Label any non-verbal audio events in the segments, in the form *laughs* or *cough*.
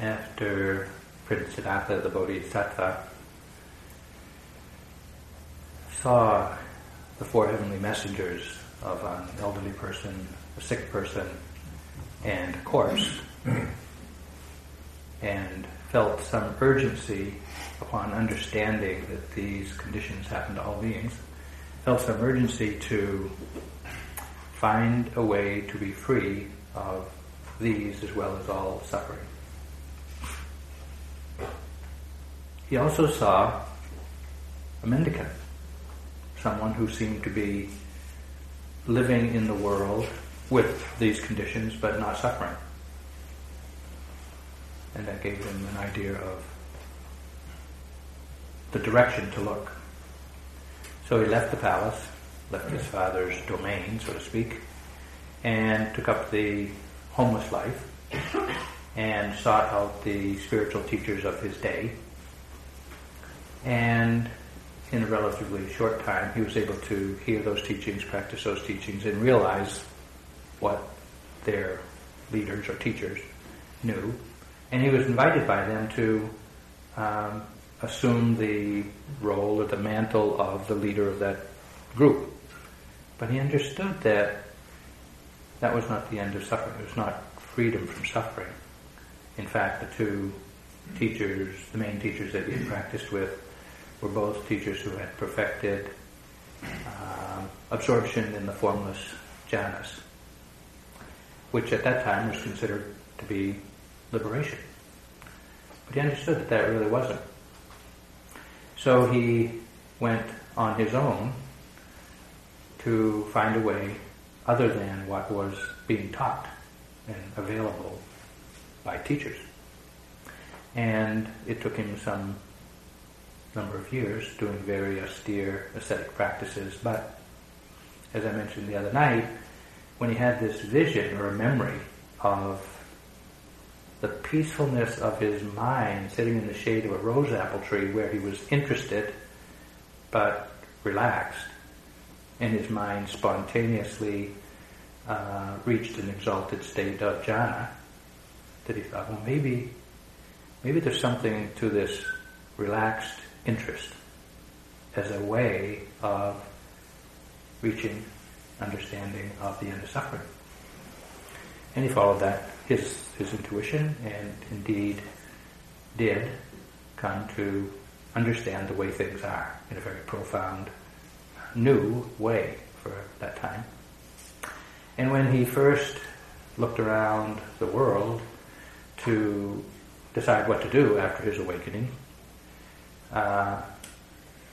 after Prince Siddhartha, the Bodhisattva, saw the four heavenly messengers of an elderly person, a sick person, and a corpse, and felt some urgency upon understanding that these conditions happen to all beings, felt some urgency to find a way to be free of these as well as all suffering. He also saw a mendicant, someone who seemed to be living in the world with these conditions but not suffering. And that gave him an idea of the direction to look. So he left the palace, left his father's domain, so to speak, and took up the homeless life and sought out the spiritual teachers of his day. And in a relatively short time, he was able to hear those teachings, practice those teachings, and realize what their leaders or teachers knew. And he was invited by them to um, assume the role or the mantle of the leader of that group. But he understood that that was not the end of suffering. It was not freedom from suffering. In fact, the two teachers, the main teachers that he had practiced with, were both teachers who had perfected uh, absorption in the formless jhanas, which at that time was considered to be liberation. But he understood that that really wasn't. So he went on his own to find a way other than what was being taught and available by teachers. And it took him some number of years doing very austere ascetic practices, but as I mentioned the other night, when he had this vision or a memory of the peacefulness of his mind sitting in the shade of a rose apple tree where he was interested but relaxed, and his mind spontaneously uh, reached an exalted state of jhana, that he thought, well, maybe, maybe there's something to this relaxed interest as a way of reaching understanding of the end of suffering. And he followed that, his, his intuition, and indeed did come to understand the way things are in a very profound, new way for that time. And when he first looked around the world to decide what to do after his awakening, uh,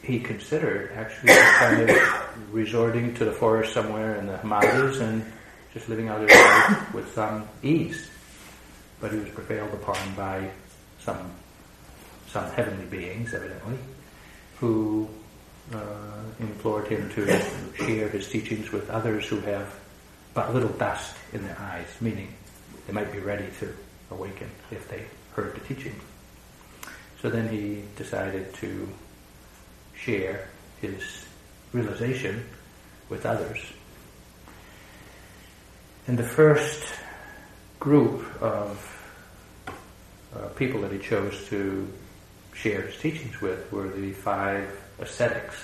he considered actually kind of resorting to the forest somewhere in the Himalayas and just living out his life with some ease. But he was prevailed upon by some some heavenly beings, evidently, who uh, implored him to share his teachings with others who have but little dust in their eyes, meaning they might be ready to awaken if they heard the teaching. So then he decided to share his realization with others. And the first group of uh, people that he chose to share his teachings with were the five ascetics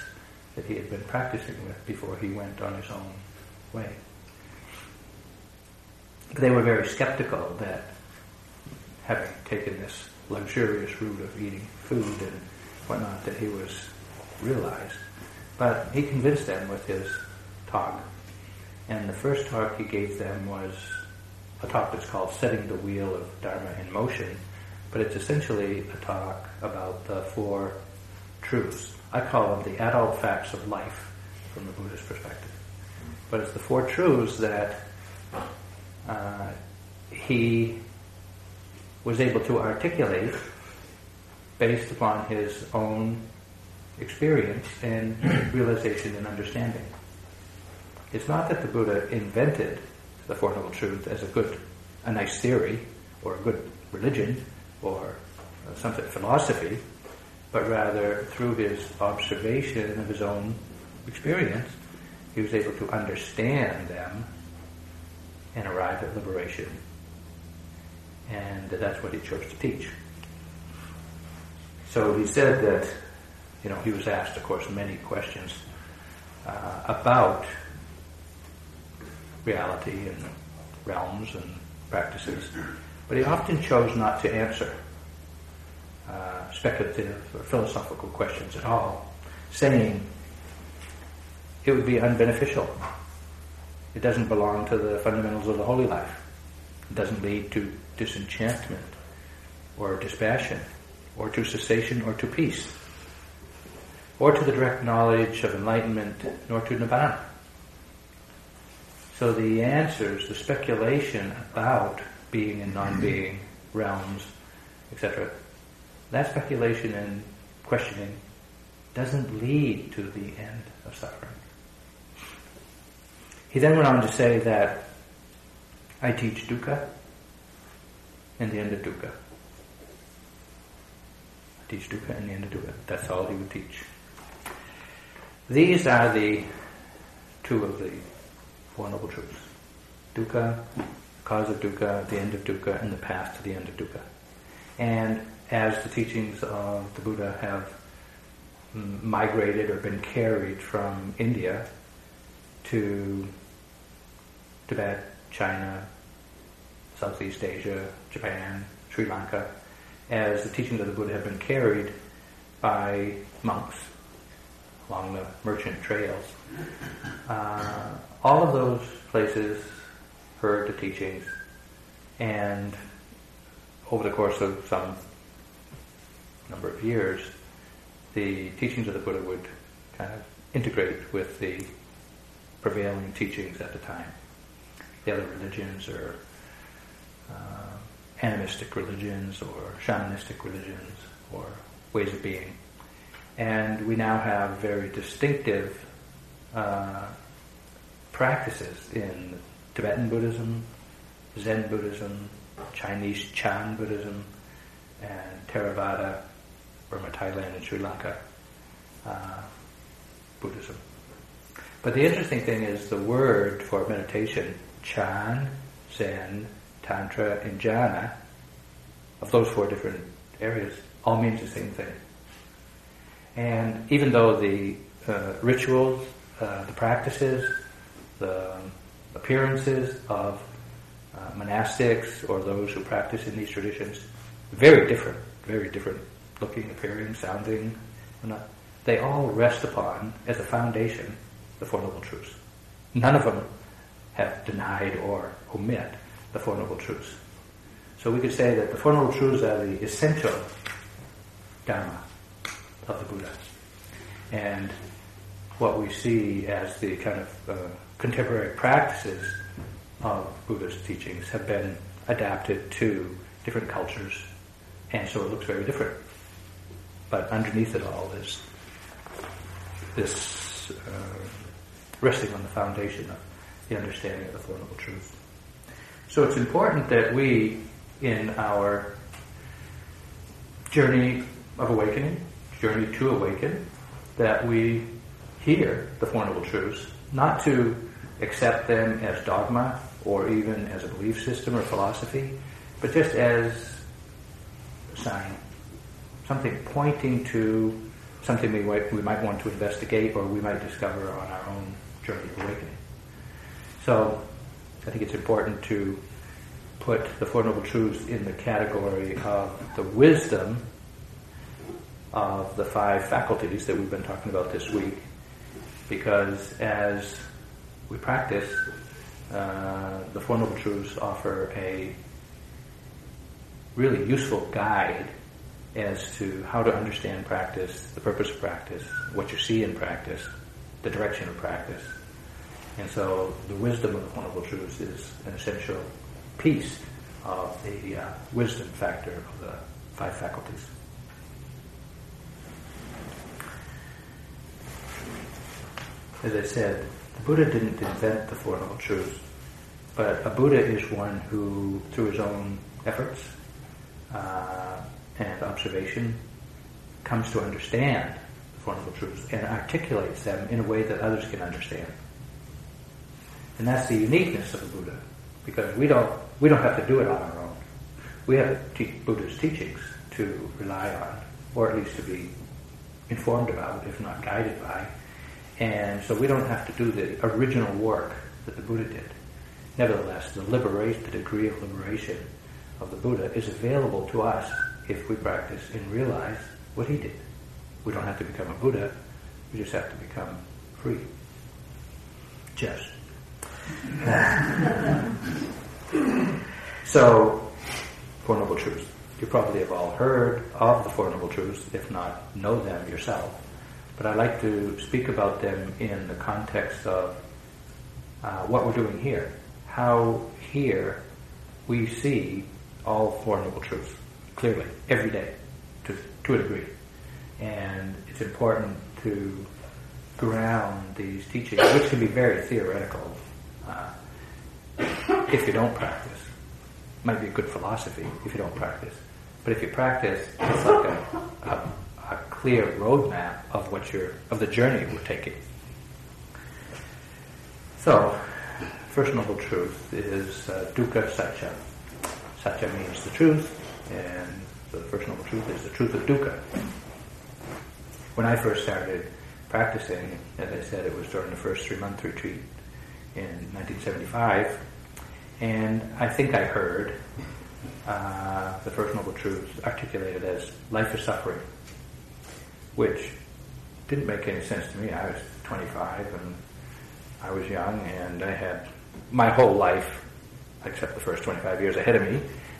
that he had been practicing with before he went on his own way. They were very skeptical that having taken this luxurious route of eating food and whatnot that he was realized. But he convinced them with his talk. And the first talk he gave them was a talk that's called Setting the Wheel of Dharma in Motion. But it's essentially a talk about the four truths. I call them the adult facts of life from the Buddhist perspective. But it's the four truths that uh, he was able to articulate based upon his own experience and *clears throat* realization and understanding. It's not that the Buddha invented the Four Noble Truths as a good, a nice theory or a good religion or something philosophy, but rather through his observation of his own experience, he was able to understand them and arrive at liberation and that's what he chose to teach. So he said that, you know, he was asked, of course, many questions uh, about reality and realms and practices, but he often chose not to answer uh, speculative or philosophical questions at all, saying it would be unbeneficial. It doesn't belong to the fundamentals of the holy life. It doesn't lead to disenchantment or dispassion or to cessation or to peace or to the direct knowledge of enlightenment nor to nibbana. So the answers, the speculation about being and non-being, realms, etc., that speculation and questioning doesn't lead to the end of suffering. He then went on to say that I teach dukkha and the end of dukkha. Teach dukkha and the end of dukkha. That's all he would teach. These are the two of the Four Noble Truths. Dukkha, cause of dukkha, the end of dukkha, and the path to the end of dukkha. And as the teachings of the Buddha have migrated or been carried from India to Tibet, China, Southeast Asia, Japan, Sri Lanka, as the teachings of the Buddha have been carried by monks along the merchant trails. *laughs* Uh, all of those places heard the teachings, and over the course of some number of years, the teachings of the Buddha would kind of integrate with the prevailing teachings at the time. The other religions or uh, animistic religions or shamanistic religions or ways of being. And we now have very distinctive uh, practices in Tibetan Buddhism, Zen Buddhism, Chinese Chan Buddhism, and Theravada, Burma, Thailand, and Sri Lanka uh, Buddhism. But the interesting thing is the word for meditation, Chan, Zen, Tantra, and Jhana, of those four different areas, all means the same thing. And even though the uh, rituals, uh, the practices, the appearances of uh, monastics or those who practice in these traditions, very different, very different looking, appearing, sounding, whatnot, they all rest upon, as a foundation, the Four Noble Truths. None of them have denied or omit the Four Noble Truths. So we could say that the Four Noble Truths are the essential Dharma of the Buddha. And what we see as the kind of uh, contemporary practices of Buddhist teachings have been adapted to different cultures, and so it looks very different. But underneath it all is this uh, resting on the foundation of the understanding of the Four Noble Truths. So it's important that we, in our journey of awakening, journey to awaken, that we hear the Four Noble Truths, not to accept them as dogma or even as a belief system or philosophy, but just as a sign, something pointing to something we might, we might want to investigate or we might discover on our own journey of awakening. So I think it's important to put the Four Noble Truths in the category of the wisdom of the five faculties that we've been talking about this week because as we practice, uh, the Four Noble Truths offer a really useful guide as to how to understand practice, the purpose of practice, what you see in practice, the direction of practice. And so the wisdom of the Four Noble Truths is an essential piece of the uh, wisdom factor of the five faculties. As I said, the Buddha didn't invent the Four Noble Truths, but a Buddha is one who, through his own efforts uh, and observation, comes to understand the Four Noble Truths and articulates them in a way that others can understand. And that's the uniqueness of the Buddha, because we don't we don't have to do it on our own. we have te- Buddha's teachings to rely on, or at least to be informed about, if not guided by. And so we don't have to do the original work that the Buddha did. Nevertheless, the liberation, the degree of liberation of the Buddha is available to us if we practice and realize what he did. We don't have to become a Buddha, we just have to become free. Just. *sighs* so, Four Noble Truths. You probably have all heard of the Four Noble Truths, if not know them yourself. But I like to speak about them in the context of uh, what we're doing here. How here we see all Four Noble Truths clearly, every day, to, to a degree. And it's important to ground these teachings, which can be very theoretical uh, if you don't practice. Might be a good philosophy if you don't practice. But if you practice, it's like a, a, a clear roadmap of what you're, of the journey we're taking. So, first noble truth is uh, dukkha satya. Satya means the truth, and the first noble truth is the truth of dukkha. When I first started practicing, as I said, it was during the first three month retreat in 1975, and I think I heard uh, the First Noble Truths articulated as life is suffering, which didn't make any sense to me. I was 25 and I was young and I had my whole life, except the first 25 years ahead of me,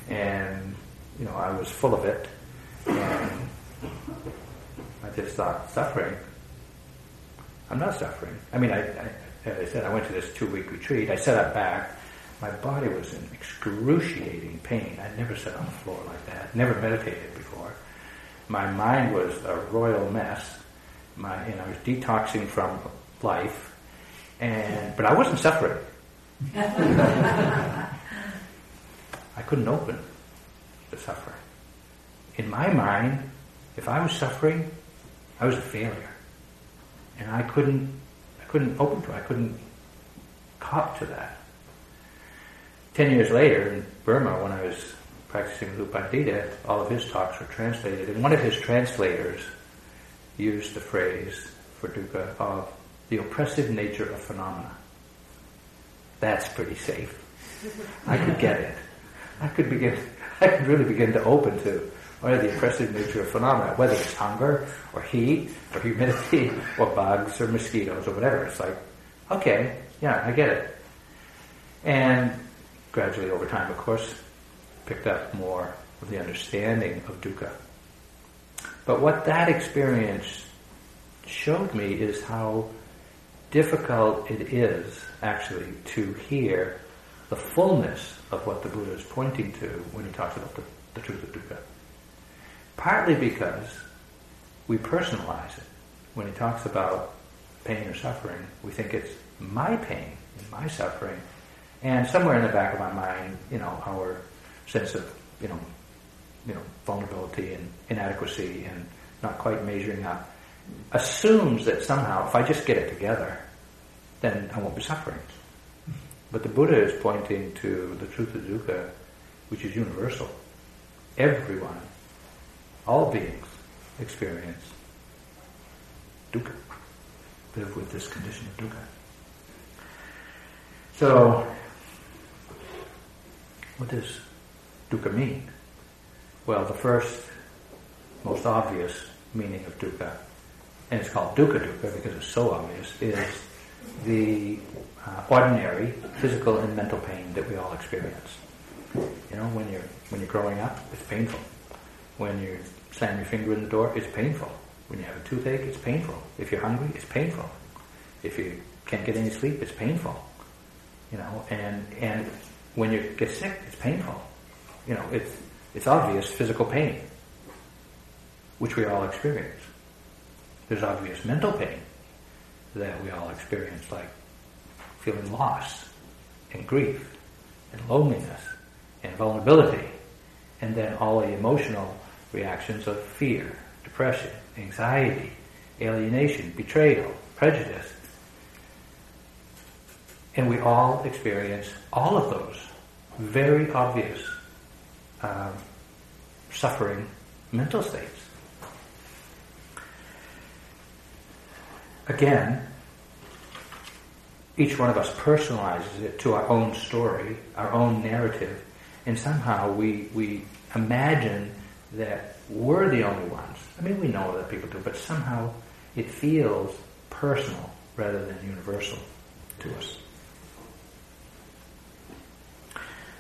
and you know I was full of it, and I just thought suffering. I'm not suffering. I mean, I, I as I said, I went to this two-week retreat. I sat up back. My body was in excruciating pain. I'd never sat on the floor like that. Never meditated before. My mind was a royal mess. My, and I was detoxing from life, and but I wasn't suffering. *laughs* I couldn't open the suffering. In my mind, if I was suffering, I was a failure, and I couldn't couldn't open to. I couldn't cop to that. Ten years later in Burma, when I was practicing with U Pandita, all of his talks were translated, and one of his translators used the phrase for dukkha of the oppressive nature of phenomena. That's pretty safe. I could get it. I could begin. *laughs* I could really begin to open to are the oppressive nature of phenomena, whether it's hunger or heat or humidity *laughs* or bugs or mosquitoes or whatever. It's like, okay, yeah, I get it. And gradually over time, of course, picked up more of the understanding of dukkha. But what that experience showed me is how difficult it is actually to hear the fullness of what the Buddha is pointing to when he talks about the, the truth of dukkha. Partly because we personalize it. When he talks about pain or suffering, we think it's my pain my suffering. And somewhere in the back of my mind, you know, our sense of, you know, you know, vulnerability and inadequacy and not quite measuring up assumes that somehow if I just get it together, then I won't be suffering. But the Buddha is pointing to the truth of dukkha, which is universal. Everyone all beings experience dukkha, live with this condition of dukkha. So, what does dukkha mean? Well, the first, most obvious meaning of dukkha, and it's called dukkha dukkha because it's so obvious, is the uh, ordinary physical and mental pain that we all experience. You know, when you're when you're growing up, it's painful. When you're slam your finger in the door, it's painful. When you have a toothache, it's painful. If you're hungry, it's painful. If you can't get any sleep, it's painful. You know, and and when you get sick, it's painful. You know, it's it's obvious physical pain, which we all experience. There's obvious mental pain that we all experience, like feeling loss and grief and loneliness and vulnerability, and then all the emotional reactions of fear, depression, anxiety, alienation, betrayal, prejudice. And we all experience all of those very obvious uh, suffering mental states. Again, each one of us personalizes it to our own story, our own narrative, and somehow we, we imagine that we're the only ones. I mean, we know that people do, but somehow it feels personal rather than universal to us.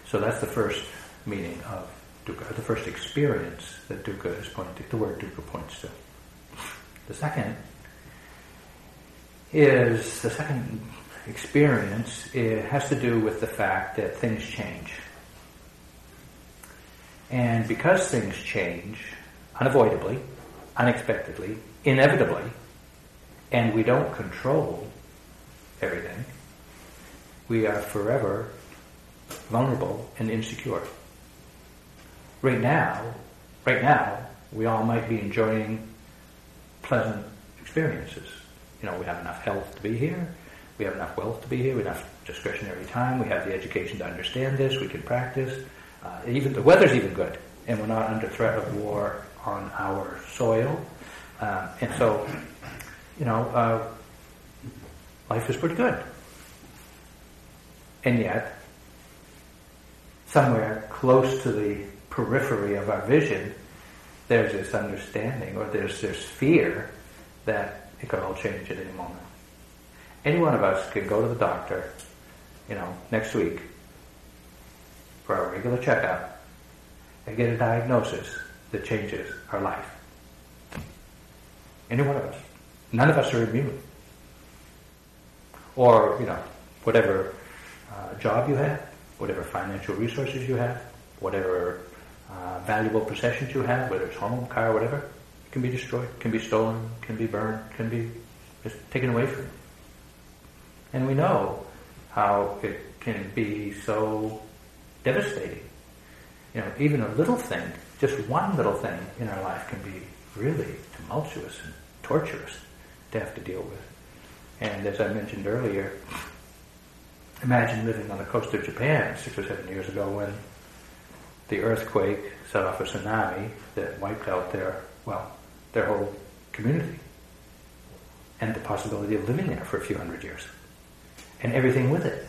So that's the first meaning of dukkha, the first experience that dukkha is pointing, to, the word dukkha points to. The second is, the second experience it has to do with the fact that things change. And because things change unavoidably, unexpectedly, inevitably, and we don't control everything, we are forever vulnerable and insecure. Right now, right now, we all might be enjoying pleasant experiences. You know, we have enough health to be here, we have enough wealth to be here, we have enough discretionary time, we have the education to understand this, we can practice. Uh, even the weather's even good, and we're not under threat of war on our soil. Uh, and so, you know, uh, life is pretty good. And yet, somewhere close to the periphery of our vision, there's this understanding or there's this fear that it could all change at any moment. Any one of us could go to the doctor, you know, next week for a regular checkup and get a diagnosis that changes our life. Any one of us. None of us are immune. Or, you know, whatever uh, job you have, whatever financial resources you have, whatever uh, valuable possessions you have, whether it's home, car, whatever, can be destroyed, can be stolen, can be burned, can be just taken away from you. And we know how it can be so devastating. You know, even a little thing, just one little thing in our life can be really tumultuous and torturous to have to deal with. And as I mentioned earlier, imagine living on the coast of Japan six or seven years ago when the earthquake set off a tsunami that wiped out their, well, their whole community. And the possibility of living there for a few hundred years. And everything with it.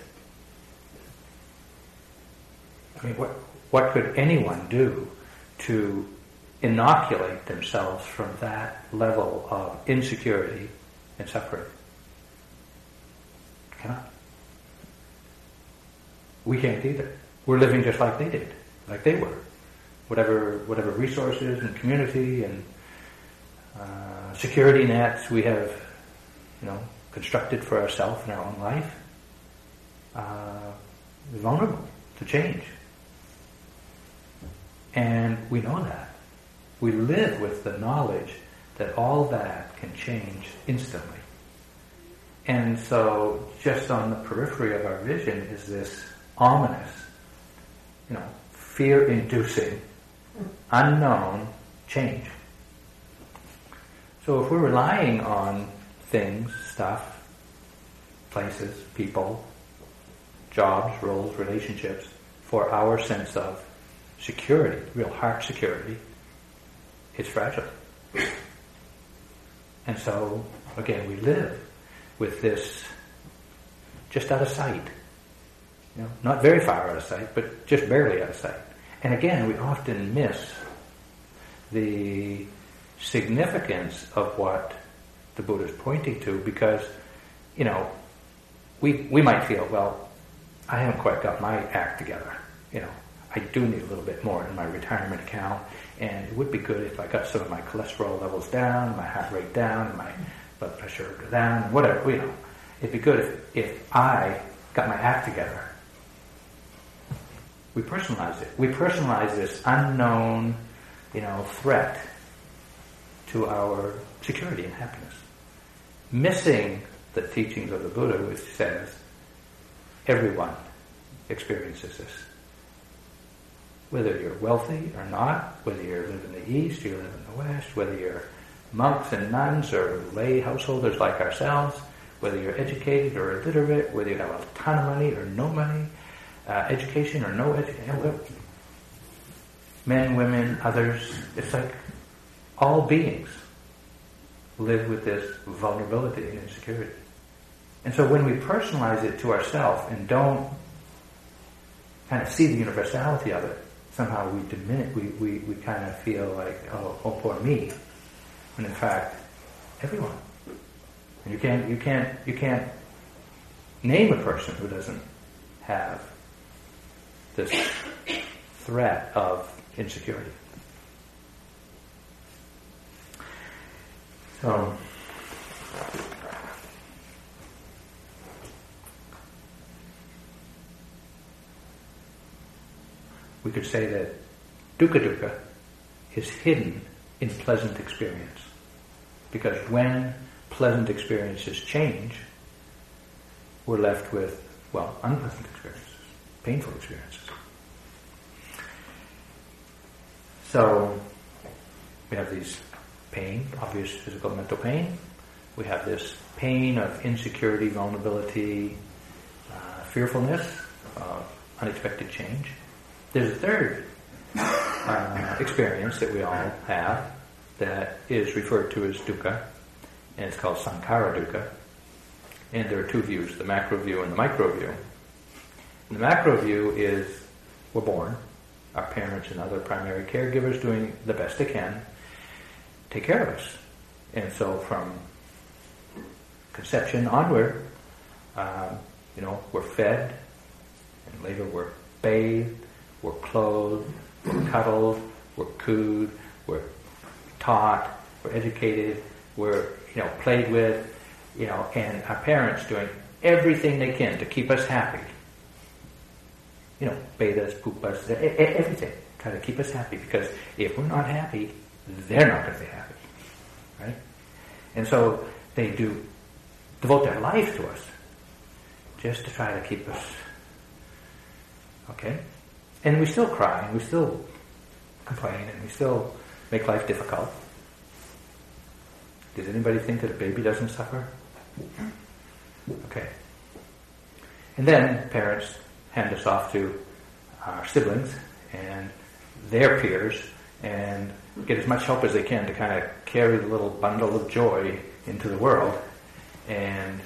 I mean, what, what could anyone do to inoculate themselves from that level of insecurity and suffering? Cannot. We can't either. We're living just like they did, like they were. Whatever, whatever resources and community and uh, security nets we have, you know, constructed for ourselves in our own life, uh, vulnerable to change. And we know that. We live with the knowledge that all that can change instantly. And so just on the periphery of our vision is this ominous, you know, fear-inducing, unknown change. So if we're relying on things, stuff, places, people, jobs, roles, relationships for our sense of security, real heart security, it's fragile. And so, again, we live with this just out of sight. You know, not very far out of sight, but just barely out of sight. And again, we often miss the significance of what the Buddha is pointing to because, you know, we, we might feel, well, I haven't quite got my act together. You know, I do need a little bit more in my retirement account, and it would be good if I got some of my cholesterol levels down, my heart rate down, my blood pressure down, whatever, you know. It'd be good if, if I got my act together we personalize it. We personalize this unknown, you know, threat to our security and happiness. Missing the teachings of the Buddha, which says everyone experiences this. Whether you're wealthy or not, whether you live in the East, you live in the West, whether you're monks and nuns or lay householders like ourselves, whether you're educated or illiterate, whether you have a ton of money or no money, uh, education or no education. men, women, others. It's like all beings live with this vulnerability and insecurity. And so when we personalize it to ourselves and don't kind of see the universality of it, somehow we diminish, we, we, we kind of feel like, oh, oh, poor me. When in fact, everyone. And you can't, you can't, you can't name a person who doesn't have this threat of insecurity. So, we could say that dukkha dukkha is hidden in pleasant experience. Because when pleasant experiences change, we're left with, well, unpleasant experiences, painful experiences. So we have these pain, obvious physical mental pain. We have this pain of insecurity, vulnerability, uh, fearfulness of unexpected change. There's a third uh, experience that we all have that is referred to as dukkha, and it's called sankhara dukkha. And there are two views, the macro view and the micro view. And the macro view is we're born, our parents and other primary caregivers doing the best they can, take care of us. And so from conception onward, uh, you know, we're fed, and later we're bathed, we're clothed, we're cuddled, we're cooed, we're taught, we're educated, we're, you know, played with, you know, and our parents doing everything they can to keep us happy you know, bathe us, poop us, everything. Try to keep us happy because if we're not happy, they're not going to be happy. Right? And so they do devote their life to us just to try to keep us okay. And we still cry and we still complain and we still make life difficult. Does anybody think that a baby doesn't suffer? Okay. And then parents hand us off to our siblings and their peers and get as much help as they can to kind of carry the little bundle of joy into the world. And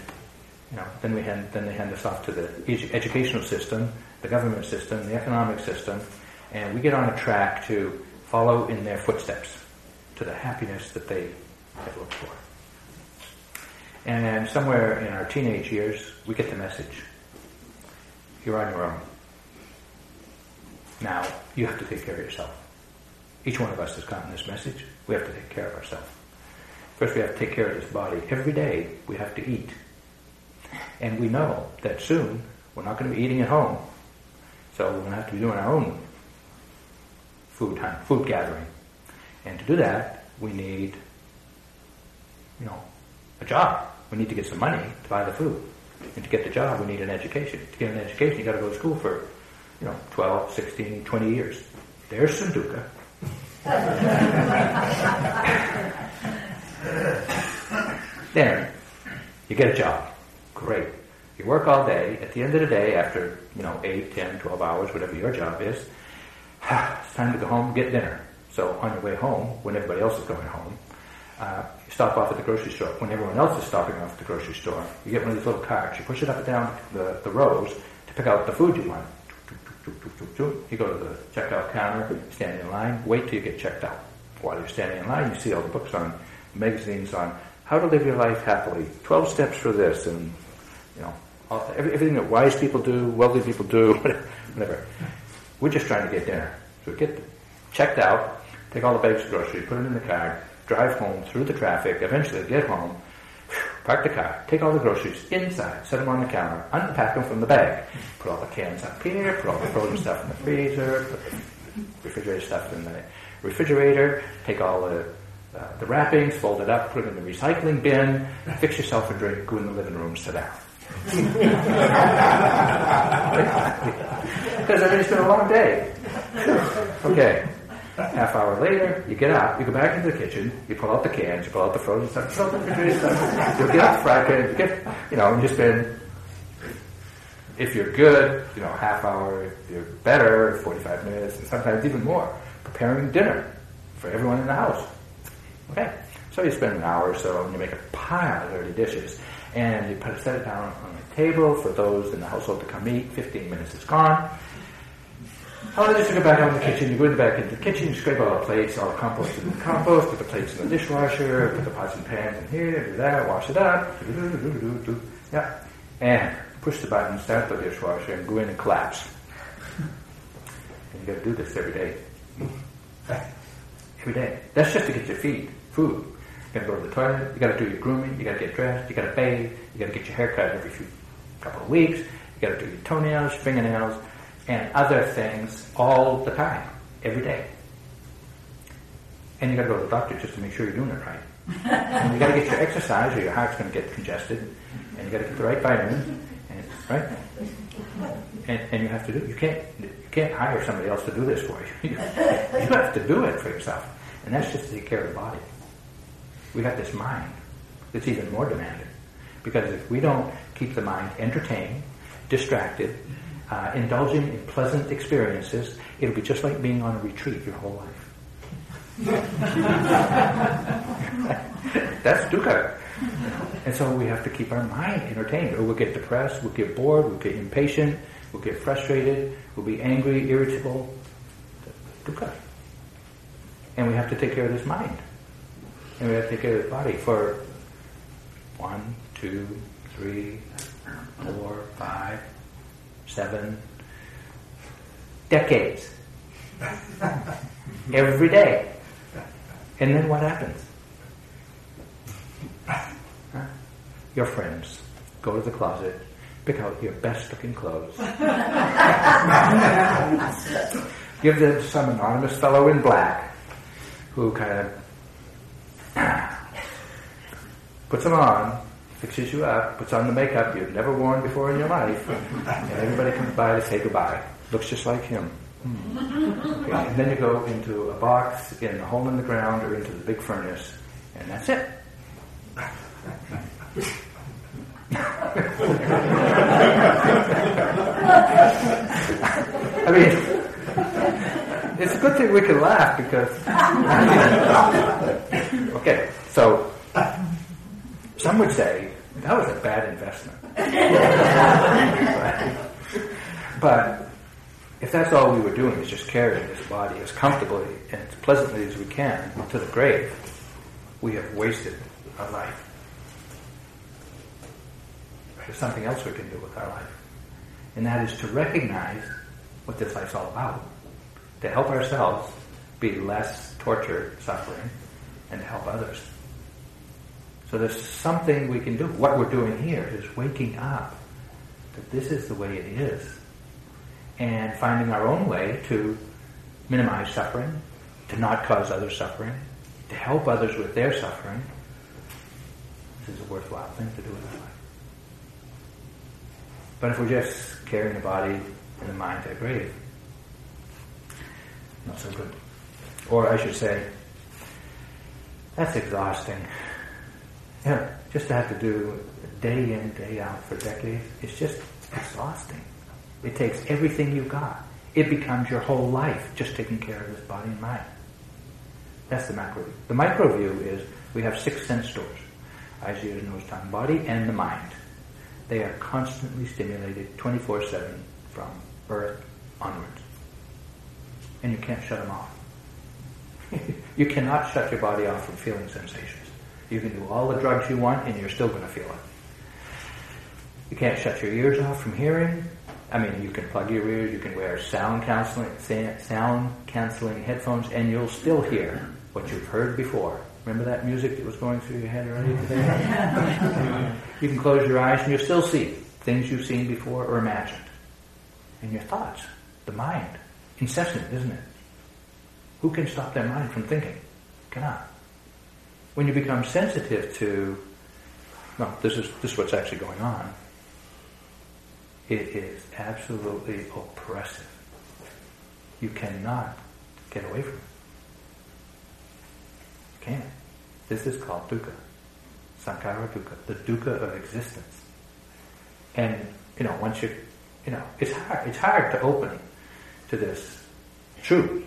you know, then we hand, then they hand us off to the educational system, the government system, the economic system, and we get on a track to follow in their footsteps to the happiness that they have looked for. And somewhere in our teenage years, we get the message you're on your own. Now, you have to take care of yourself. Each one of us has gotten this message. We have to take care of ourselves. First, we have to take care of this body. Every day, we have to eat. And we know that soon, we're not going to be eating at home. So we're going to have to be doing our own food, food gathering. And to do that, we need, you know, a job. We need to get some money to buy the food. And to get the job, we need an education. To get an education, you got to go to school for, you know, 12, 16, 20 years. There's some dukkha. *laughs* then you get a job. Great. You work all day. At the end of the day, after, you know, 8, 10, 12 hours, whatever your job is, *sighs* it's time to go home and get dinner. So on your way home, when everybody else is going home, uh, you stop off at the grocery store. When everyone else is stopping off at the grocery store, you get one of these little carts. You push it up and down the, the rows to pick out the food you want. You go to the checkout counter, stand in line, wait till you get checked out. While you're standing in line, you see all the books on magazines on how to live your life happily. Twelve steps for this, and everything that wise people do, wealthy people do, *laughs* whatever. We're just trying to get dinner. So get checked out, take all the bags of groceries, put it in the car, drive home through the traffic, eventually get home, *sighs* park the car, take all the groceries inside, set them on the counter, unpack them from the bag, put all the cans up here, put all the frozen stuff in the freezer, put the refrigerator stuff in the refrigerator, take all the uh, the wrappings, fold it up, put it in the recycling bin, fix yourself a drink, go in the living room, sit down. Because I mean, it's been a long day. okay. Half hour later, you get up, you go back into the kitchen, you pull out the cans, you pull out the frozen stuff, you stuff, you get out the fry pan, you get, you know, and you spend, if you're good, you know, half hour, if you're better, 45 minutes, and sometimes even more, preparing dinner for everyone in the house. Okay, so you spend an hour or so and you make a pile of dirty dishes and you put, set it down on the table for those in the household to come eat. 15 minutes is gone. Oh, then you took it back out in the kitchen. You go in the back into the kitchen, you scrape all the plates, all the compost in the compost, put the plates in the dishwasher, put the pots and pans in here, do that, wash it up. *laughs* Yeah. And push the button, start the dishwasher, and go in and collapse. And you got to do this every day. Every day. That's just to get your feed, food. You got to go to the toilet. You got to do your grooming. You got to get dressed. You got to bathe. You got to get your hair cut every few couple of weeks. You got to do your toenails, fingernails, and other things all the time, every day. And you got to go to the doctor just to make sure you're doing it right. and you got to get your exercise, or your heart's to get congested, and you got to get the right vitamins, and, right? And, and you have to do. it. You can't you can't hire somebody else to do this for you. *laughs* you have to do it for yourself, and that's just to take care of the body. We have this mind that's even more demanding, because if we don't keep the mind entertained, distracted, uh, indulging in pleasant experiences, it'll be just like being on a retreat your whole life. *laughs* That's dukkha. And so we have to keep our mind entertained, or we'll get depressed, we'll get bored, we'll get impatient, we'll get frustrated, we'll be angry, irritable. Dukkha. And we have to take care of this mind. And we have to care of body for one, two, three, four, five, seven decades. *laughs* Every day. And then what happens? Your friends go to the closet, pick out your best looking clothes, *laughs* give them some anonymous fellow in black who kind of puts them on, fixes you up, puts on the makeup you've never worn before in your life, and everybody comes by to say goodbye. Looks just like him. Okay, and then you go into a box in a hole in the ground or into the big furnace, and that's it. *laughs* I mean, it's a good thing we can laugh because. *laughs* okay, so some would say that was a bad investment. *laughs* but if that's all we were doing is just carrying this body as comfortably and as pleasantly as we can to the grave, we have wasted our life. There's something else we can do with our life. And that is to recognize what this life's all about. To help ourselves be less tortured, suffering, and help others. So there's something we can do. What we're doing here is waking up that this is the way it is and finding our own way to minimize suffering, to not cause others suffering, to help others with their suffering. This is a worthwhile thing to do in our life. But if we're just carrying the body and the mind to the grave, not so good. Or I should say, that's exhausting. Just to have to do day in, day out for decades, it's just exhausting. It takes everything you've got. It becomes your whole life just taking care of this body and mind. That's the macro view. The micro view is we have six sense doors. Eyes, ears, nose, tongue, body, and the mind. They are constantly stimulated 24-7 from birth onwards. And you can't shut them off. *laughs* you cannot shut your body off from feeling sensations. You can do all the drugs you want and you're still going to feel it. You can't shut your ears off from hearing. I mean, you can plug your ears, you can wear sound canceling, sound canceling headphones, and you'll still hear what you've heard before. Remember that music that was going through your head earlier today? *laughs* you can close your eyes and you'll still see things you've seen before or imagined. And your thoughts, the mind, incessant, isn't it? Who can stop their mind from thinking? Cannot. When you become sensitive to, no, this is this is what's actually going on. It is absolutely oppressive. You cannot get away from it. You can't. This is called dukkha. Sankhara dukkha, the dukkha of existence. And, you know, once you, you know, it's hard, it's hard to open to this truth.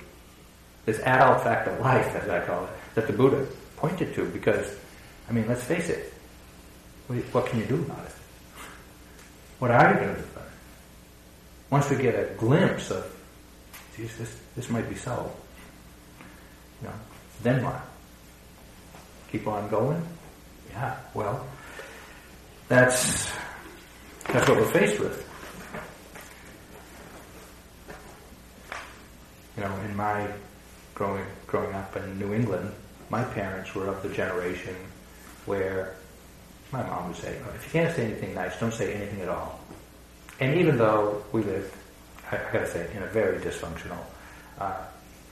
this adult fact of life, as I call it, that the Buddha pointed to. Because, I mean, let's face it, what can you do about it? What are you going to do about it? Once we get a glimpse of, geez, this, this might be so, you know, then what? Keep on going? Yeah, well, that's, that's what we're faced with. You know, in my growing growing up in New England, my parents were of the generation where my mom would say, "If you can't say anything nice, don't say anything at all." And even though we lived, I, I got to say, in a very dysfunctional uh,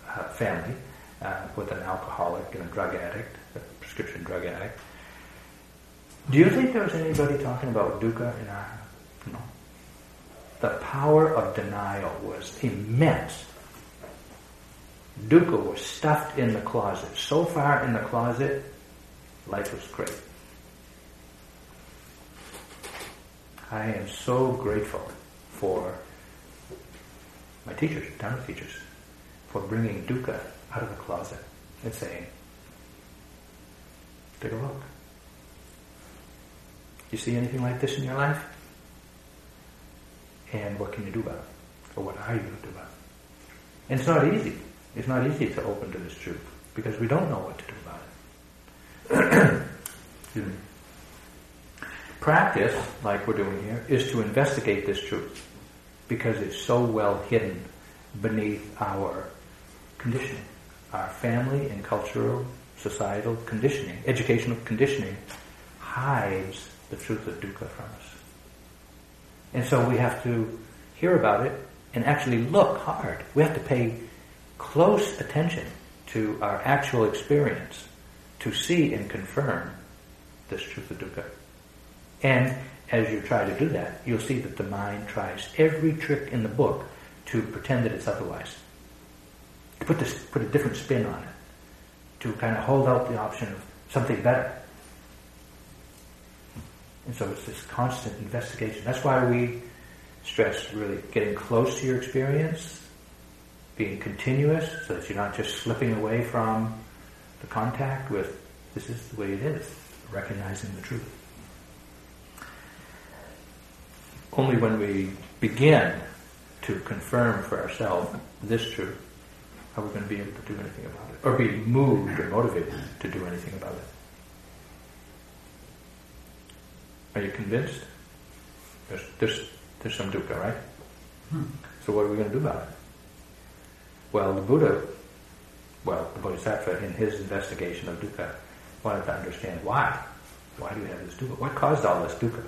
uh, family uh, with an alcoholic and a drug addict, a prescription drug addict, do you think there was anybody talking about dukkha in our? No. The power of denial was immense Dukkha was stuffed in the closet. So far in the closet, life was great. I am so grateful for my teachers, Dharma teachers, for bringing dukkha out of the closet and saying, take a look. You see anything like this in your life? And what can you do about it? Or what are you going to do about it? And it's not easy. It's not easy to open to this truth because we don't know what to do about it. *coughs* Practice, like we're doing here, is to investigate this truth because it's so well hidden beneath our conditioning, our family and cultural, societal conditioning, educational conditioning hides the truth of dukkha from us. And so we have to hear about it and actually look hard. We have to pay close attention to our actual experience to see and confirm this truth of dukkha. And as you try to do that, you'll see that the mind tries every trick in the book to pretend that it's otherwise. To put this, put a different spin on it. To kind of hold out the option of something better. And so it's this constant investigation. That's why we stress really getting close to your experience, being continuous so that you're not just slipping away from the contact with this is the way it is, recognizing the truth. Only when we begin to confirm for ourselves this truth are we going to be able to do anything about it, or be moved or motivated to do anything about it. Are you convinced? There's, there's, there's some dukkha, right? Hmm. So what are we going to do about it? Well, the Buddha, well, the Bodhisattva in his investigation of dukkha wanted to understand why. Why do we have this dukkha? What caused all this dukkha?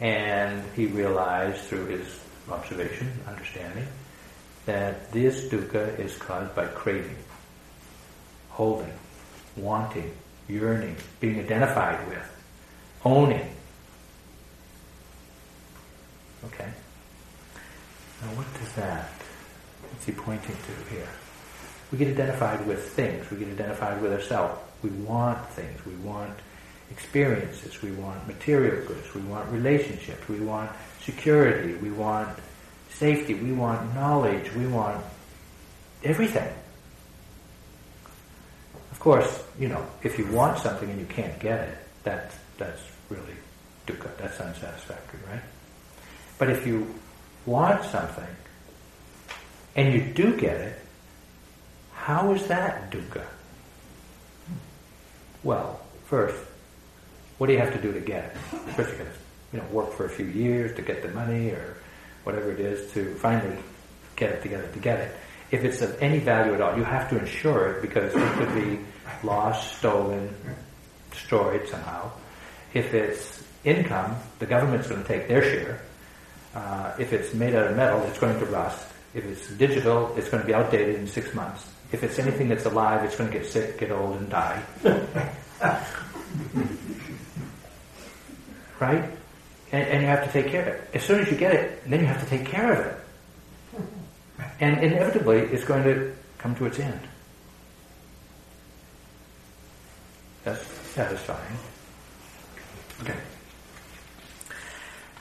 And he realized through his observation, understanding, that this dukkha is caused by craving, holding, wanting, yearning, being identified with, owning. Okay? Now what does that What's he pointing to here? We get identified with things. We get identified with ourselves. We want things. We want experiences. We want material goods. We want relationships. We want security. We want safety. We want knowledge. We want everything. Of course, you know, if you want something and you can't get it, that's, that's really dukkha. That's unsatisfactory, right? But if you want something and you do get it, how is that dukkha? Well, first, what do you have to do to get it? First, you got to you know work for a few years to get the money or whatever it is to finally get it together to get it. If it's of any value at all, you have to insure it because it could be lost, stolen, destroyed somehow. If it's income, the government's going to take their share. Uh, if it's made out of metal, it's going to rust. If it's digital, it's going to be outdated in six months. If it's anything that's alive, it's going to get sick, get old, and die. *laughs* right? And, and, you have to take care of it. As soon as you get it, then you have to take care of it. And inevitably, it's going to come to its end. That's satisfying. Okay.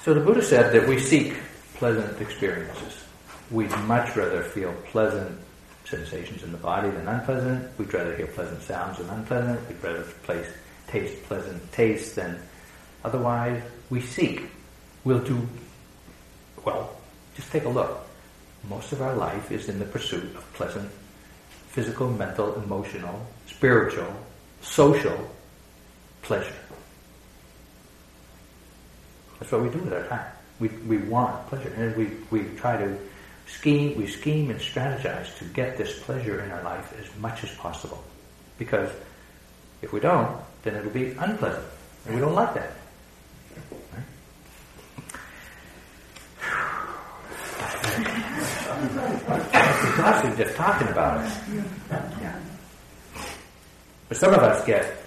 So the Buddha said that we seek pleasant experiences we'd much rather feel pleasant, sensations in the body than unpleasant. We'd rather hear pleasant sounds than unpleasant. We'd rather place, taste pleasant taste than otherwise. We seek. We'll do, well, just take a look. Most of our life is in the pursuit of pleasant physical, mental, emotional, spiritual, social pleasure. That's what we do with our time. We, we want pleasure. And we, we try to scheme, we scheme and strategize to get this pleasure in our life as much as possible. Because if we don't, then it'll be unpleasant. And we don't like that. It's exhausting just talking about it. Yeah. But some of us get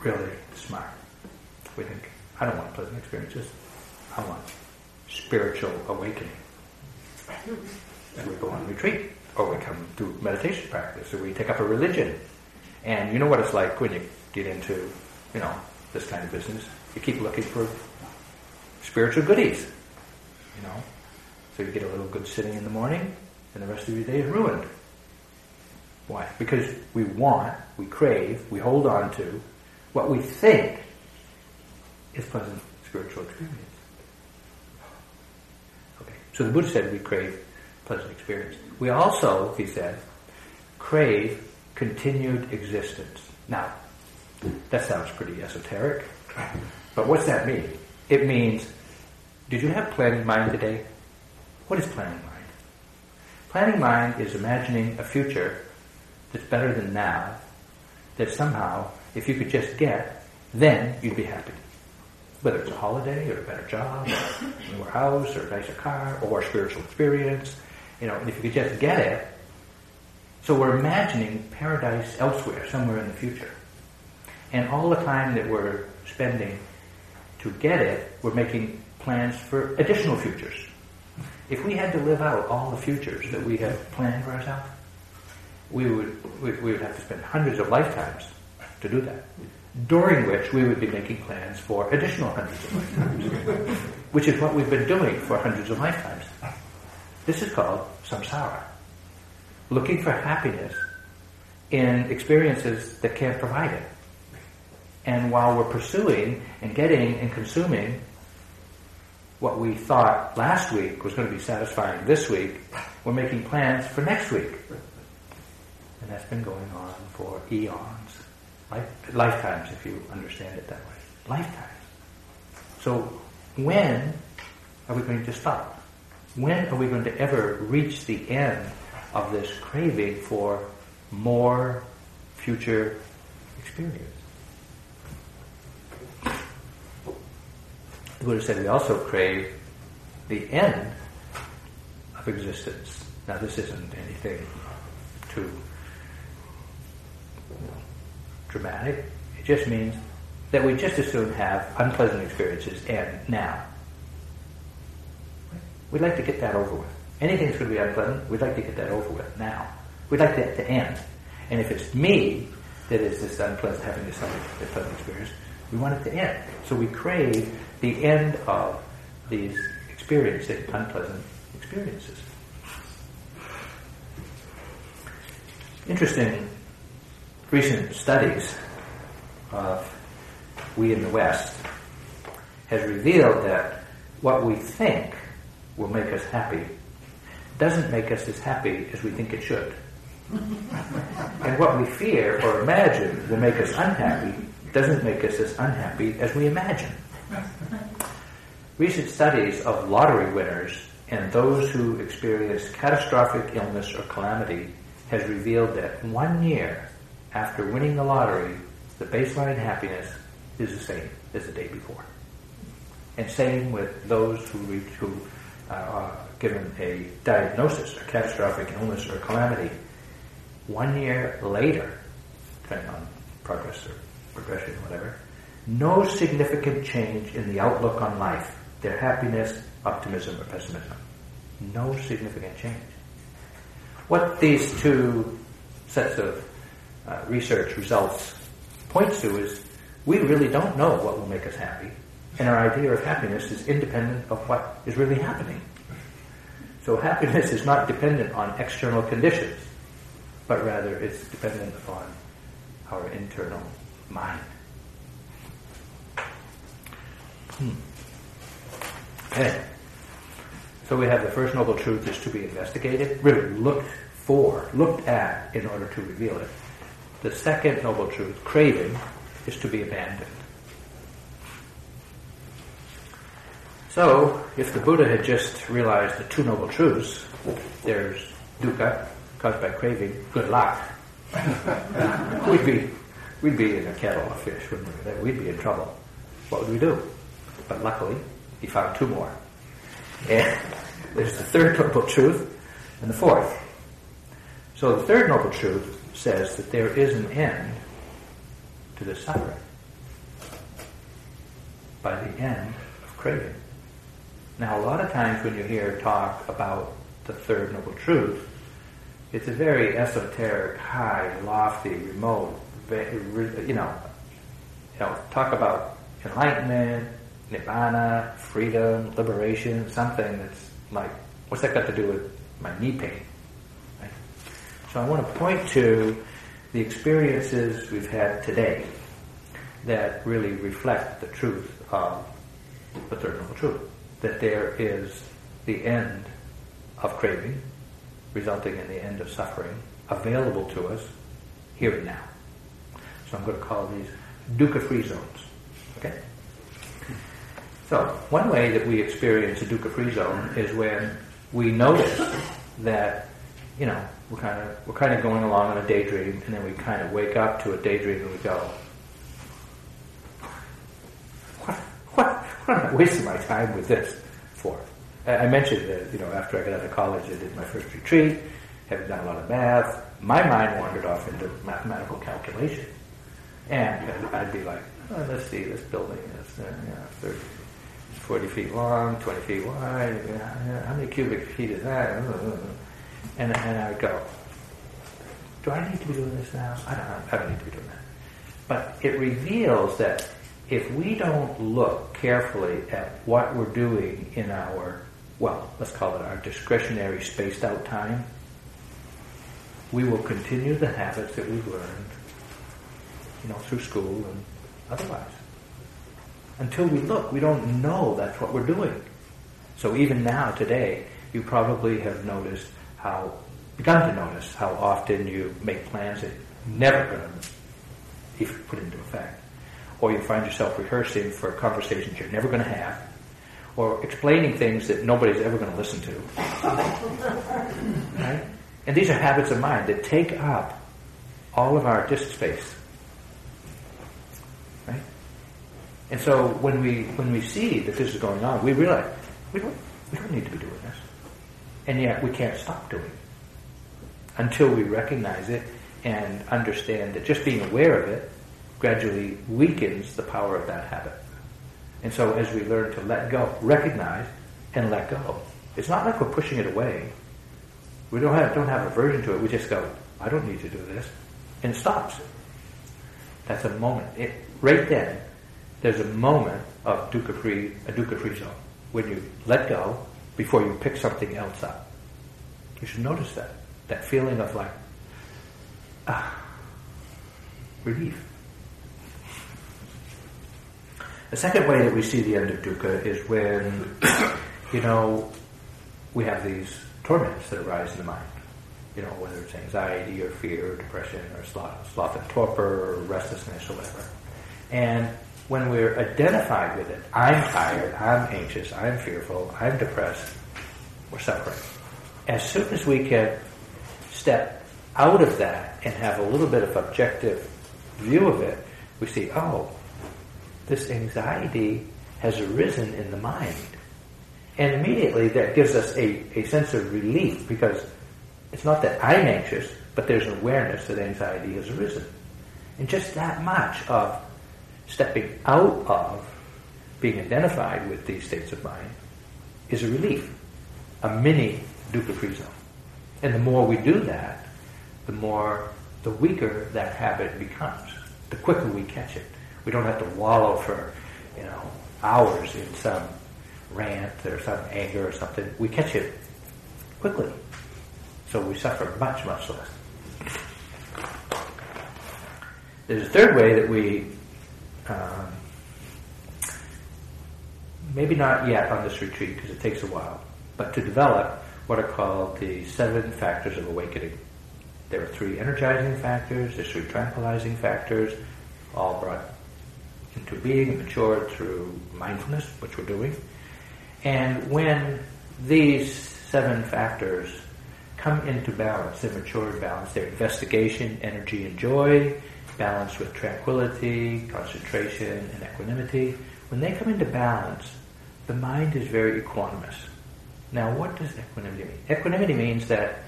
really smart. We think, I don't want pleasant experiences. Want spiritual awakening. And we go on retreat, or we come do meditation practice, or we take up a religion. And you know what it's like when you get into, you know, this kind of business. You keep looking for spiritual goodies, you know. So you get a little good sitting in the morning, and the rest of your day is ruined. Why? Because we want, we crave, we hold on to what we think is pleasant spiritual experience. So the Buddha said we crave pleasant experience. We also, he said, crave continued existence. Now, that sounds pretty esoteric, but what's that mean? It means, did you have planning mind today? What is planning mind? Planning mind is imagining a future that's better than now, that somehow, if you could just get, then you'd be happy. Whether it's a holiday or a better job, or a newer house or a nicer car or a spiritual experience, you know, and if you could just get it, so we're imagining paradise elsewhere, somewhere in the future. And all the time that we're spending to get it, we're making plans for additional futures. If we had to live out all the futures that we have planned for ourselves, we would, we, we would have to spend hundreds of lifetimes to do that. During which we would be making plans for additional hundreds of lifetimes, which is what we've been doing for hundreds of lifetimes. This is called samsara. Looking for happiness in experiences that can't provide it. And while we're pursuing and getting and consuming what we thought last week was going to be satisfying this week, we're making plans for next week. And that's been going on for eons, life, lifetimes if you understand it that way. Lifetimes. So when are we going to stop? When are we going to ever reach the end of this craving for more future experience? The Buddha said we also crave the end of existence. Now, this isn't anything know, dramatic. It just means that we just as soon have unpleasant experiences and now. We'd like to get that over with. Anything that's going to be unpleasant, we'd like to get that over with now. We'd like that to end. And if it's me that is this unpleasant, having this unpleasant experience, we want it to end. So we crave the end of these experiencing unpleasant experiences. Interesting recent studies of we in the West has revealed that what we think will make us happy doesn't make us as happy as we think it should. *laughs* and what we fear or imagine will make us unhappy doesn't make us as unhappy as we imagine. Recent studies of lottery winners and those who experience catastrophic illness or calamity has revealed that one year after winning the lottery, the baseline happiness is the same as the day before. And same with those who, who uh, are given a diagnosis, a catastrophic illness or calamity. One year later, depending on progress or progression, whatever, no significant change in the outlook on life, their happiness, optimism, or pessimism. No significant change. What these two sets of uh, research results points to is we really don't know what will make us happy, and our idea of happiness is independent of what is really happening. So happiness is not dependent on external conditions, but rather it's dependent upon our internal mind. Hmm. Okay. So we have the first noble truth is to be investigated, really looked for, looked at in order to reveal it. The second noble truth, craving, is to be abandoned. So, if the Buddha had just realized the two noble truths, there's dukkha, caused by craving, good luck, *laughs* we'd be we'd be in a kettle of fish, wouldn't we? We'd be in trouble. What would we do? But luckily, he found two more. And *laughs* there's the third noble truth and the fourth. So the third noble truth says that there is an end to the suffering by the end of craving. Now, a lot of times when you hear talk about the third noble truth, it's a very esoteric, high, lofty, remote, you know, you know, talk about enlightenment, nirvana, freedom, liberation, something that's like, what's that got to do with my knee pain? So I want to point to the experiences we've had today that really reflect the truth of the third noble truth. That there is the end of craving, resulting in the end of suffering, available to us here and now. So I'm going to call these dukkha-free zones. Okay? So one way that we experience a dukkha-free zone is when we notice that, you know, we're kind of we're kind of going along on a daydream, and then we kind of wake up to a daydream, and we go, "What? What? What am I wasting my time with this for?" I mentioned that, you know, after I got out of college, I did my first retreat, having done a lot of math. My mind wandered off into mathematical calculation, and I'd be like, oh, "Let's see, this building is uh, know, 30, 40 feet long, 20 feet wide. You know, how many cubic feet is that?" And, and I would go, do I need to be doing this now? I don't, I don't need to be doing that. But it reveals that if we don't look carefully at what we're doing in our, well, let's call it our discretionary spaced out time, we will continue the habits that we've learned, you know, through school and otherwise. Until we look, we don't know that's what we're doing. So even now, today, you probably have noticed how begun to notice how often you make plans that never going to be put into effect, or you find yourself rehearsing for conversations you're never going to have, or explaining things that nobody's ever going to listen to. *laughs* right? And these are habits of mind that take up all of our disk space. Right? And so when we when we see that this is going on, we realize we don't we don't need to be doing this and yet we can't stop doing it until we recognize it and understand that just being aware of it gradually weakens the power of that habit. And so as we learn to let go, recognize and let go, it's not like we're pushing it away. We don't have, don't have aversion to it. We just go, I don't need to do this. And it stops. That's a moment. It, right then, there's a moment of dukkha-free, a dukkha-free zone. When you let go before you pick something else up. You should notice that. That feeling of like, ah, relief. The second way that we see the end of dukkha is when, you know, we have these torments that arise in the mind. You know, whether it's anxiety or fear or depression or sloth, sloth and torpor or restlessness or whatever. And when we're identified with it, I'm tired, I'm anxious, I'm fearful, I'm depressed, we're suffering. As soon as we can step out of that and have a little bit of objective view of it, we see, oh, this anxiety has arisen in the mind. And immediately that gives us a, a sense of relief because it's not that I'm anxious, but there's an awareness that anxiety has arisen. And just that much of stepping out of being identified with these states of mind is a relief, a mini dukkha-free zone. And the more we do that, the more, the weaker that habit becomes, the quicker we catch it. We don't have to wallow for, you know, hours in some rant or some anger or something. We catch it quickly. So we suffer much, much less. There's a third way that we, um, maybe not yet on this retreat because it takes a while, but to develop what are called the seven factors of awakening. There are three energizing factors, there's three tranquilizing factors, all brought into being and matured through mindfulness, which we're doing. And when these seven factors come into balance, they're matured balance, their investigation, energy, and joy, balance with tranquility, concentration, and equanimity. When they come into balance, the mind is very equanimous. Now, what does equanimity mean? Equanimity means that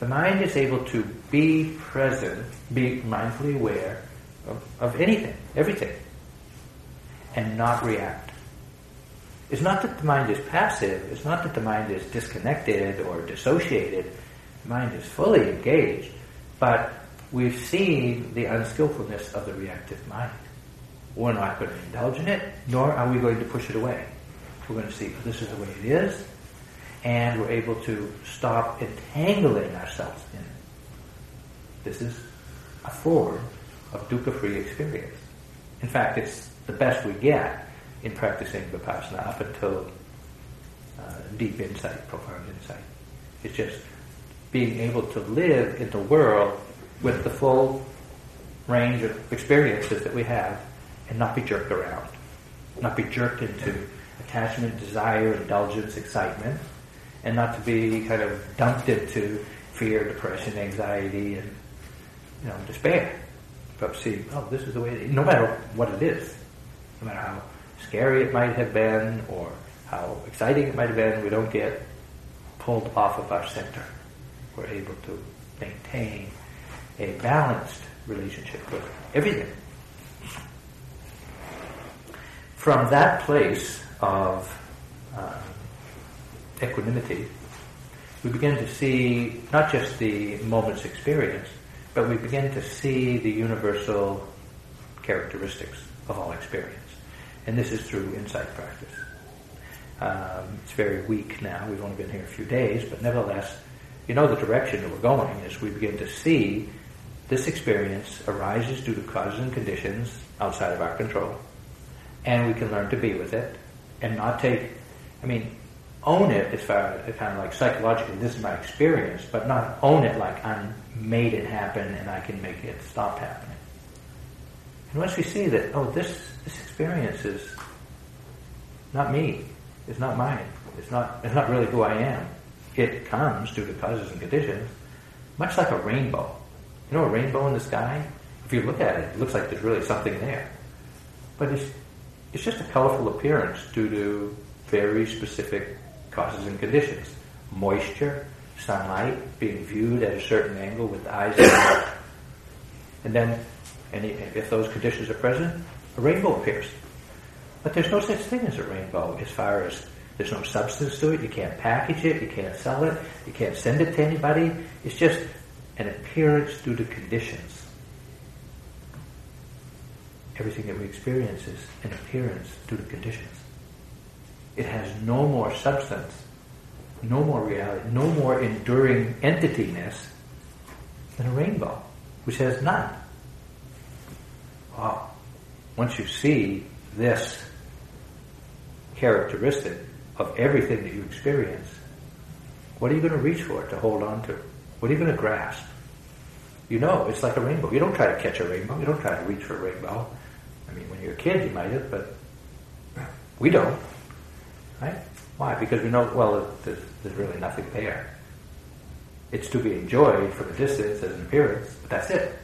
the mind is able to be present, be mindfully aware of, of anything, everything, and not react. It's not that the mind is passive, it's not that the mind is disconnected or dissociated. The mind is fully engaged, but we've seen the unskillfulness of the reactive mind. We're not going to indulge in it, nor are we going to push it away. We're going to see this is the way it is, and we're able to stop entangling ourselves in it. This is a form of dukkha-free experience. In fact, it's the best we get in practicing vipassana up until uh, deep insight, profound insight. It's just being able to live in the world with the full range of experiences that we have and not be jerked around, not be jerked into attachment, desire, indulgence, excitement, and not to be kind of dumped into fear, depression, anxiety, and you know despair. But see, oh, this is the way. Is. No matter what it is, no matter how scary it might have been or how exciting it might have been, we don't get pulled off of our center. We're able to maintain a balanced relationship with everything. From that place of uh, equanimity, we begin to see not just the moment's experience, but we begin to see the universal characteristics of all experience. And this is through insight practice. Um, it's very weak now. We've only been here a few days, but nevertheless, you know the direction that we're going as we begin to see this experience arises due to causes and conditions outside of our control. And we can learn to be with it and not take, I mean, own it as far as kind of like psychologically, this is my experience, but not own it like I'm made it happen and I can make it stop happening. And once we see that, oh, this, this experience is not me, it's not mine, it's not, it's not really who I am. It comes due to causes and conditions, much like a rainbow. You know a rainbow in the sky? If you look at it, it looks like there's really something there. But it's, it's just a colorful appearance due to very specific causes and conditions. Moisture, sunlight, being viewed at a certain angle with eyes and And then, and if those conditions are present, a rainbow appears. But there's no such thing as a rainbow as far as there's no substance to it, you can't package it, you can't sell it, you can't send it to anybody. It's just an appearance due to conditions. Everything that we experience is an appearance due to conditions. It has no more substance, no more reality, no more enduring entityness than a rainbow, which has none. Wow. Once you see this characteristic of everything that you experience, what are you going to reach for to hold on to? What are you going to grasp? You know, it's like a rainbow. You don't try to catch a rainbow. You don't try to reach for a rainbow. I mean, when you're a kid, you might have, but we don't. Right? Why? Because we know, well, there's, there's really nothing there. It's to be enjoyed from a distance as an appearance, but that's it.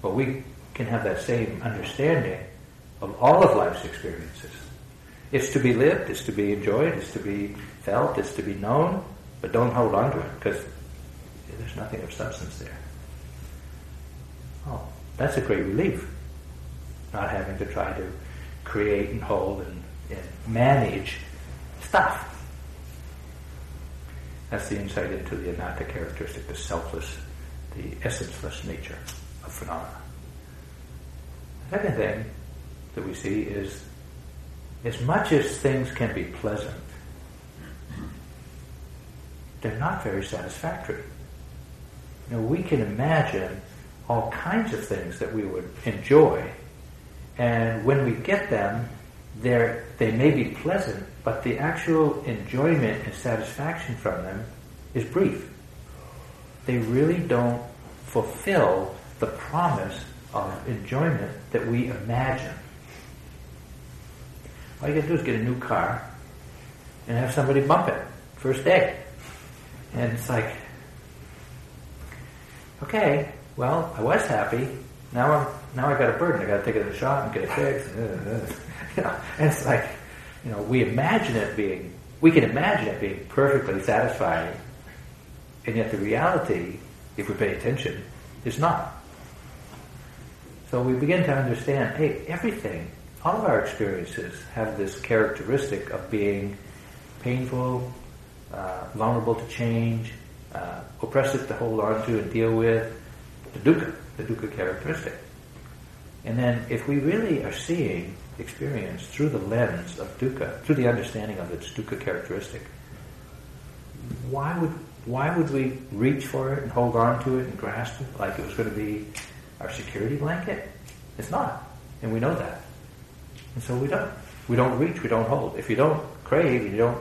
But we can have that same understanding of all of life's experiences. It's to be lived, it's to be enjoyed, it's to be felt, it's to be known, but don't hold on to it because there's nothing of substance there. Oh, that's a great relief. Not having to try to create and hold and, and manage stuff. That's the insight into the anatta characteristic, the selfless, the essenceless nature of phenomena. The second thing that we see is as much as things can be pleasant, they're not very satisfactory. You know, we can imagine all kinds of things that we would enjoy, and when we get them, they're, they may be pleasant, but the actual enjoyment and satisfaction from them is brief. They really don't fulfill the promise of enjoyment that we imagine. All you gotta do is get a new car and have somebody bump it first day. And it's like, okay, well, I was happy. Now I'm now I got a burden. I got to take it the shop and get it fixed. *laughs* you know, and it's like, you know, we imagine it being, we can imagine it being perfectly satisfying, and yet the reality, if we pay attention, is not. So we begin to understand, hey, everything, all of our experiences have this characteristic of being painful, uh, vulnerable to change, uh, oppressive to hold on to and deal with, the dukkha, the dukkha characteristic. And then if we really are seeing experience through the lens of dukkha, through the understanding of its dukkha characteristic, why would why would we reach for it and hold on to it and grasp it like it was going to be our security blanket? It's not. And we know that. And so we don't. We don't reach, we don't hold. If you don't crave, you don't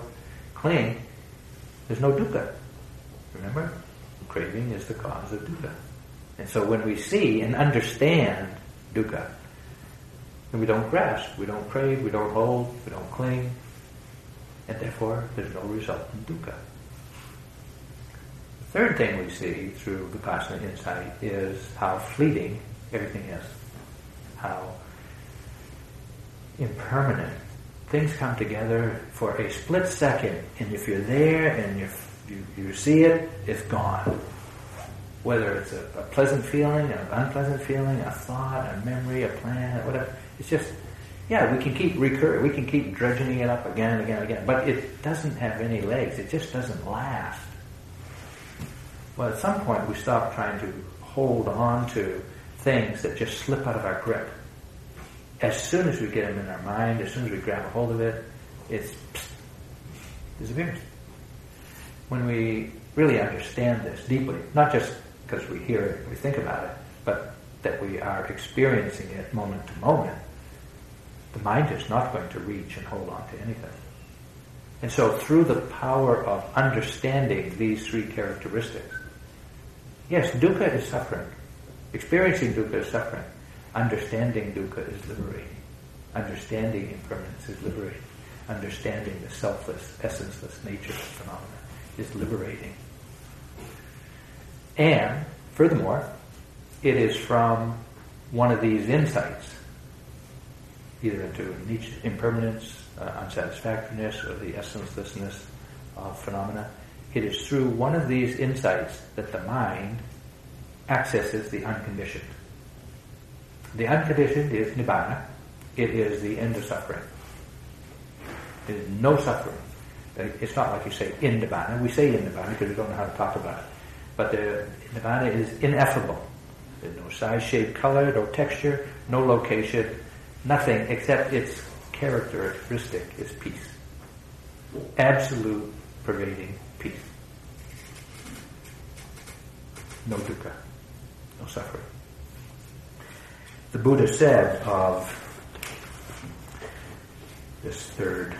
cling, there's no dukkha. Remember? Craving is the cause of dukkha. And so when we see and understand dukkha, then we don't grasp, we don't crave, we don't hold, we don't cling, and therefore there's no result in dukkha. The third thing we see through Vipassana insight is how fleeting everything is. How impermanent. Things come together for a split second, and if you're there and you you, you see it, it's gone whether it's a, a, pleasant feeling, an unpleasant feeling, a thought, a memory, a plan, whatever. It's just, yeah, we can keep recur, we can keep dredging it up again and again and again, but it doesn't have any legs. It just doesn't last. Well, at some point, we stop trying to hold on to things that just slip out of our grip. As soon as we get them in our mind, as soon as we grab a hold of it, it's disappears. When we really understand this deeply, not just because we hear it, we think about it, but that we are experiencing it moment to moment, the mind is not going to reach and hold on to anything. And so through the power of understanding these three characteristics, yes, dukkha is suffering. Experiencing dukkha is suffering. Understanding dukkha is liberating. Understanding impermanence is liberating. Understanding the selfless, essenceless nature of phenomena is liberating. And furthermore, it is from one of these insights, either into impermanence, uh, unsatisfactoriness, or the essencelessness of phenomena. It is through one of these insights that the mind accesses the unconditioned. The unconditioned is nibbana. It is the end of suffering. There is no suffering. Uh, it's not like you say in nibbana. We say in nibbana because we don't know how to talk about it. But uh, the nirvana is ineffable. There's no size, shape, color, no texture, no location, nothing except its characteristic is peace. Absolute pervading peace. No dukkha, no suffering. The Buddha said of this third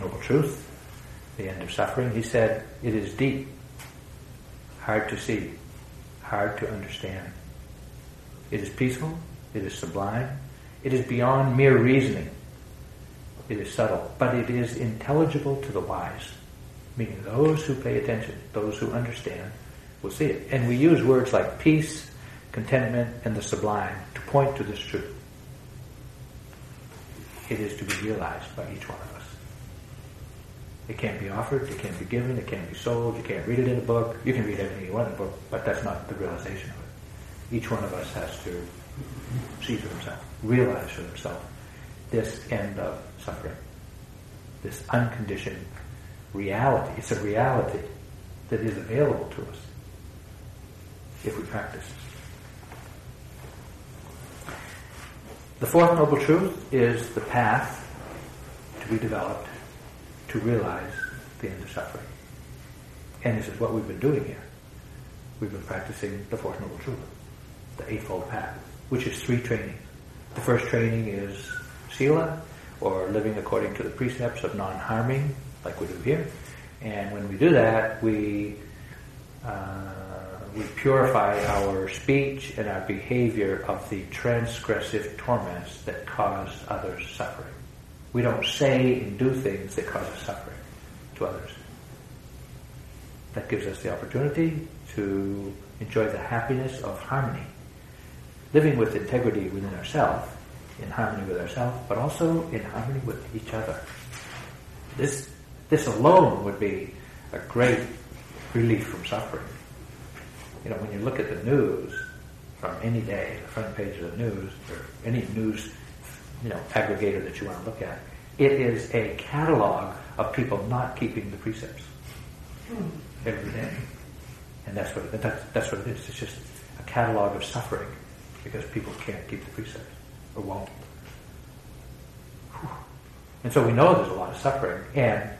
noble truth, the end of suffering, he said, it is deep hard to see, hard to understand. It is peaceful, it is sublime, it is beyond mere reasoning. It is subtle, but it is intelligible to the wise, meaning those who pay attention, those who understand, will see it. And we use words like peace, contentment, and the sublime to point to this truth. It is to be realized by each one of us. It can't be offered, it can't be given, it can't be sold, you can't read it in a book. You can read everything you want in a book, but that's not the realization of it. Each one of us has to see for himself, realize for himself this end of suffering, this unconditioned reality. It's a reality that is available to us if we practice. The fourth noble truth is the path to be developed to realize the end of suffering. And this is what we've been doing here. We've been practicing the Fourth Noble Truth, the Eightfold Path, which is three trainings. The first training is Sila, or living according to the precepts of non-harming, like we do here. And when we do that, we uh, we purify our speech and our behavior of the transgressive torments that cause others suffering. We don't say and do things that cause us suffering to others. That gives us the opportunity to enjoy the happiness of harmony, living with integrity within ourselves, in harmony with ourselves, but also in harmony with each other. This, this alone would be a great relief from suffering. You know, when you look at the news from any day, the front page of the news, or any news, you know, aggregator that you want to look at, it is a catalog of people not keeping the precepts hmm. every day. And that's what, that's, that's what it is. It's just a catalog of suffering because people can't keep the precepts or won't. And so we know there's a lot of suffering, and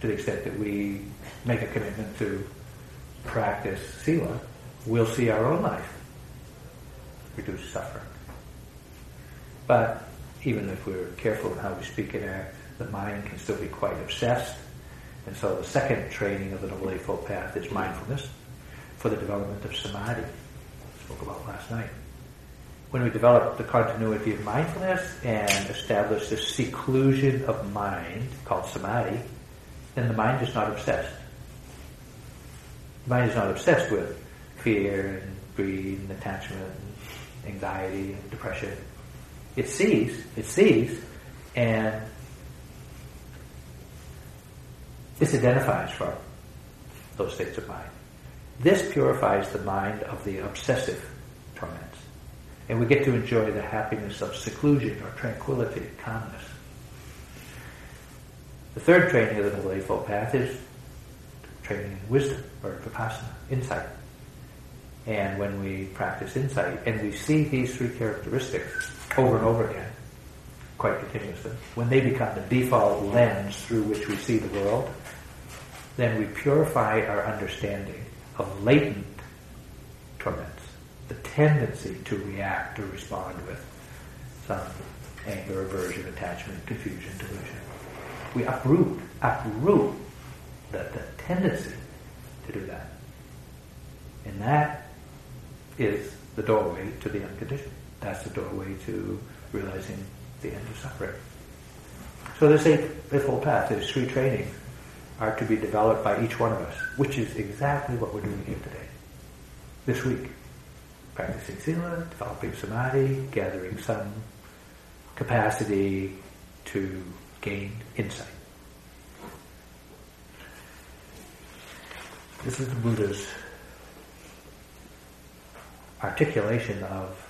to the extent that we make a commitment to practice sila, we'll see our own life reduce suffering. But even if we're careful in how we speak and act, the mind can still be quite obsessed. And so the second training of the Noble Eightfold Path is mindfulness for the development of samadhi, I spoke about last night. When we develop the continuity of mindfulness and establish this seclusion of mind called samadhi, then the mind is not obsessed. The mind is not obsessed with fear and greed and attachment and anxiety and depression. It sees, it sees, and this identifies from those states of mind. This purifies the mind of the obsessive torments. And we get to enjoy the happiness of seclusion or tranquility, calmness. The third training of the Noble Eightfold Path is training in wisdom or vipassana, insight. And when we practice insight and we see these three characteristics over and over again, quite continuously, when they become the default lens through which we see the world, then we purify our understanding of latent torments, the tendency to react or respond with some anger, aversion, attachment, confusion, delusion. We uproot, uproot the, the tendency to do that. And that is the doorway to the unconditioned. That's the doorway to realizing the end of suffering. So this eightfold path, there's three trainings are to be developed by each one of us, which is exactly what we're doing here today, this week. Practicing sila, developing samadhi, gathering some capacity to gain insight. This is the Buddha's articulation of,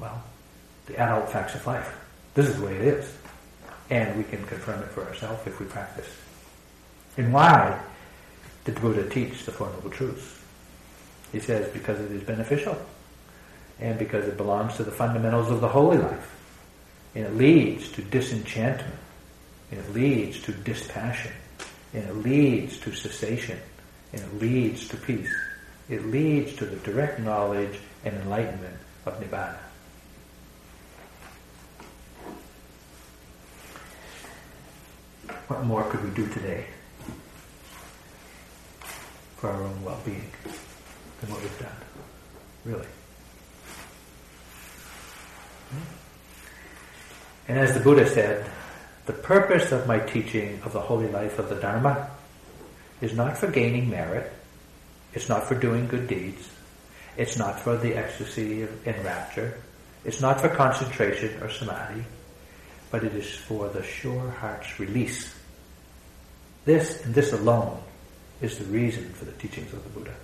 well, the adult facts of life. This is the way it is. And we can confirm it for ourselves if we practice. And why did the Buddha teach the Four Noble Truths? He says because it is beneficial and because it belongs to the fundamentals of the holy life. And it leads to disenchantment. And it leads to dispassion. And it leads to cessation. And it leads to peace. It leads to the direct knowledge and enlightenment of Nibbana. What more could we do today? for our own well-being than what we've done. Really. Hmm? And as the Buddha said, the purpose of my teaching of the holy life of the Dharma is not for gaining merit, it's not for doing good deeds, it's not for the ecstasy and rapture, it's not for concentration or samadhi, but it is for the sure heart's release. This and this alone is the reason for the teachings of the Buddha.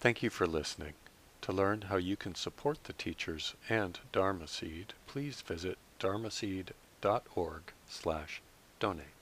Thank you for listening. To learn how you can support the teachers and Dharma Seed, please visit dharmaseed.org slash donate.